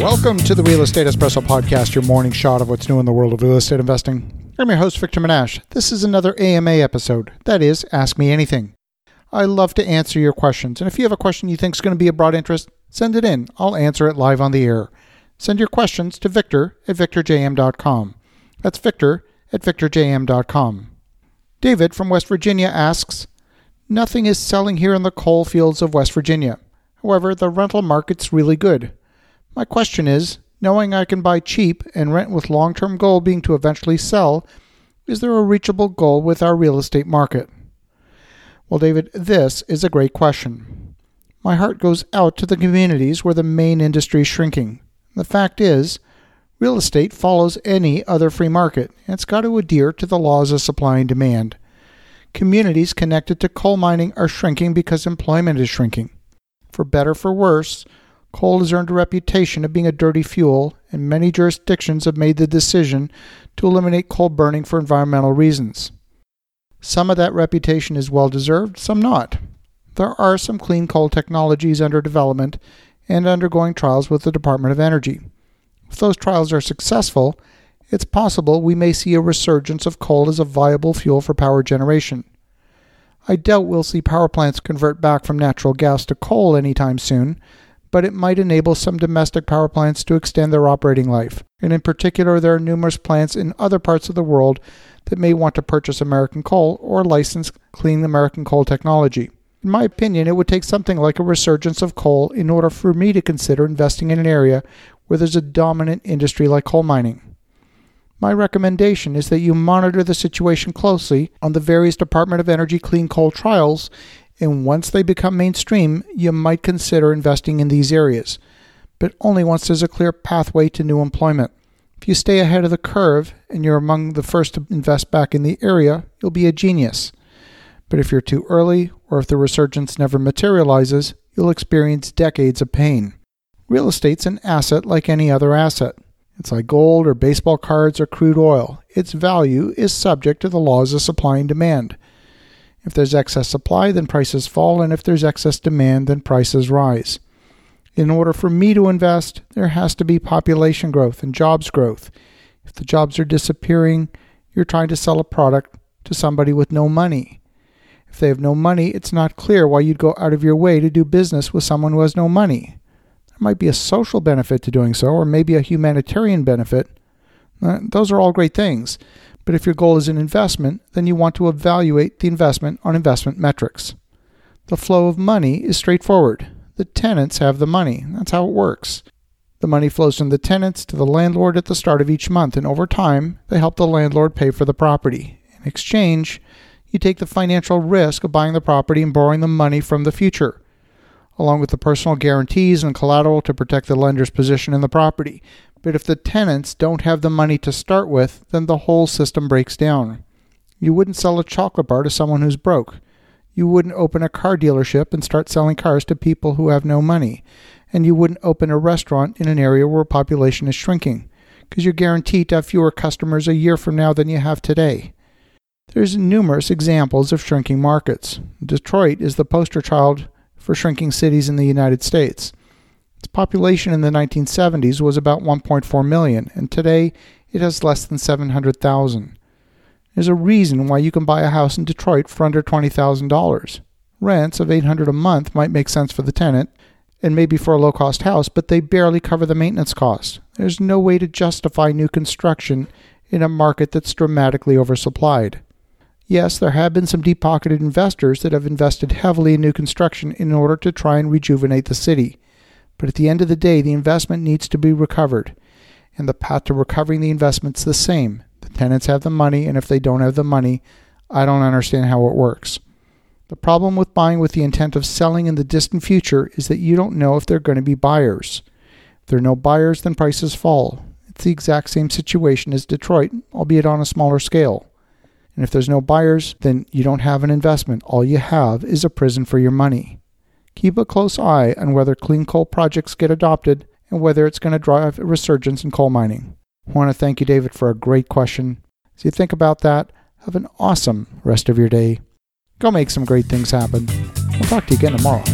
Welcome to the Real Estate Espresso Podcast, your morning shot of what's new in the world of real estate investing. I'm your host, Victor Menasce. This is another AMA episode. That is, Ask Me Anything. I love to answer your questions, and if you have a question you think is going to be of broad interest, send it in. I'll answer it live on the air. Send your questions to victor at victorjm.com. That's victor at victorjm.com. David from West Virginia asks Nothing is selling here in the coal fields of West Virginia. However, the rental market's really good. My question is knowing I can buy cheap and rent with long term goal being to eventually sell, is there a reachable goal with our real estate market? Well, David, this is a great question. My heart goes out to the communities where the main industry is shrinking. The fact is, real estate follows any other free market, and it's got to adhere to the laws of supply and demand. Communities connected to coal mining are shrinking because employment is shrinking. For better for worse, Coal has earned a reputation of being a dirty fuel, and many jurisdictions have made the decision to eliminate coal burning for environmental reasons. Some of that reputation is well deserved, some not. There are some clean coal technologies under development and undergoing trials with the Department of Energy. If those trials are successful, it's possible we may see a resurgence of coal as a viable fuel for power generation. I doubt we'll see power plants convert back from natural gas to coal anytime soon, but it might enable some domestic power plants to extend their operating life. And in particular, there are numerous plants in other parts of the world that may want to purchase American coal or license clean American coal technology. In my opinion, it would take something like a resurgence of coal in order for me to consider investing in an area where there's a dominant industry like coal mining. My recommendation is that you monitor the situation closely on the various Department of Energy clean coal trials and once they become mainstream, you might consider investing in these areas, but only once there's a clear pathway to new employment. If you stay ahead of the curve and you're among the first to invest back in the area, you'll be a genius. But if you're too early, or if the resurgence never materializes, you'll experience decades of pain. Real estate's an asset like any other asset. It's like gold or baseball cards or crude oil. Its value is subject to the laws of supply and demand. If there's excess supply, then prices fall, and if there's excess demand, then prices rise. In order for me to invest, there has to be population growth and jobs growth. If the jobs are disappearing, you're trying to sell a product to somebody with no money. If they have no money, it's not clear why you'd go out of your way to do business with someone who has no money. There might be a social benefit to doing so, or maybe a humanitarian benefit. Uh, those are all great things. But if your goal is an investment, then you want to evaluate the investment on investment metrics. The flow of money is straightforward. The tenants have the money. That's how it works. The money flows from the tenants to the landlord at the start of each month, and over time, they help the landlord pay for the property. In exchange, you take the financial risk of buying the property and borrowing the money from the future, along with the personal guarantees and collateral to protect the lender's position in the property. But if the tenants don't have the money to start with, then the whole system breaks down. You wouldn't sell a chocolate bar to someone who's broke. You wouldn't open a car dealership and start selling cars to people who have no money. And you wouldn't open a restaurant in an area where population is shrinking, because you're guaranteed to have fewer customers a year from now than you have today. There's numerous examples of shrinking markets. Detroit is the poster child for shrinking cities in the United States. Its population in the 1970s was about 1.4 million, and today it has less than 700,000. There's a reason why you can buy a house in Detroit for under $20,000. Rents of 800 a month might make sense for the tenant and maybe for a low-cost house, but they barely cover the maintenance cost. There's no way to justify new construction in a market that's dramatically oversupplied. Yes, there have been some deep pocketed investors that have invested heavily in new construction in order to try and rejuvenate the city. But at the end of the day, the investment needs to be recovered. And the path to recovering the investment's the same. The tenants have the money, and if they don't have the money, I don't understand how it works. The problem with buying with the intent of selling in the distant future is that you don't know if there are going to be buyers. If there are no buyers, then prices fall. It's the exact same situation as Detroit, albeit on a smaller scale. And if there's no buyers, then you don't have an investment. All you have is a prison for your money. Keep a close eye on whether clean coal projects get adopted and whether it's going to drive a resurgence in coal mining. I want to thank you, David, for a great question. As you think about that, have an awesome rest of your day. Go make some great things happen. We'll talk to you again tomorrow.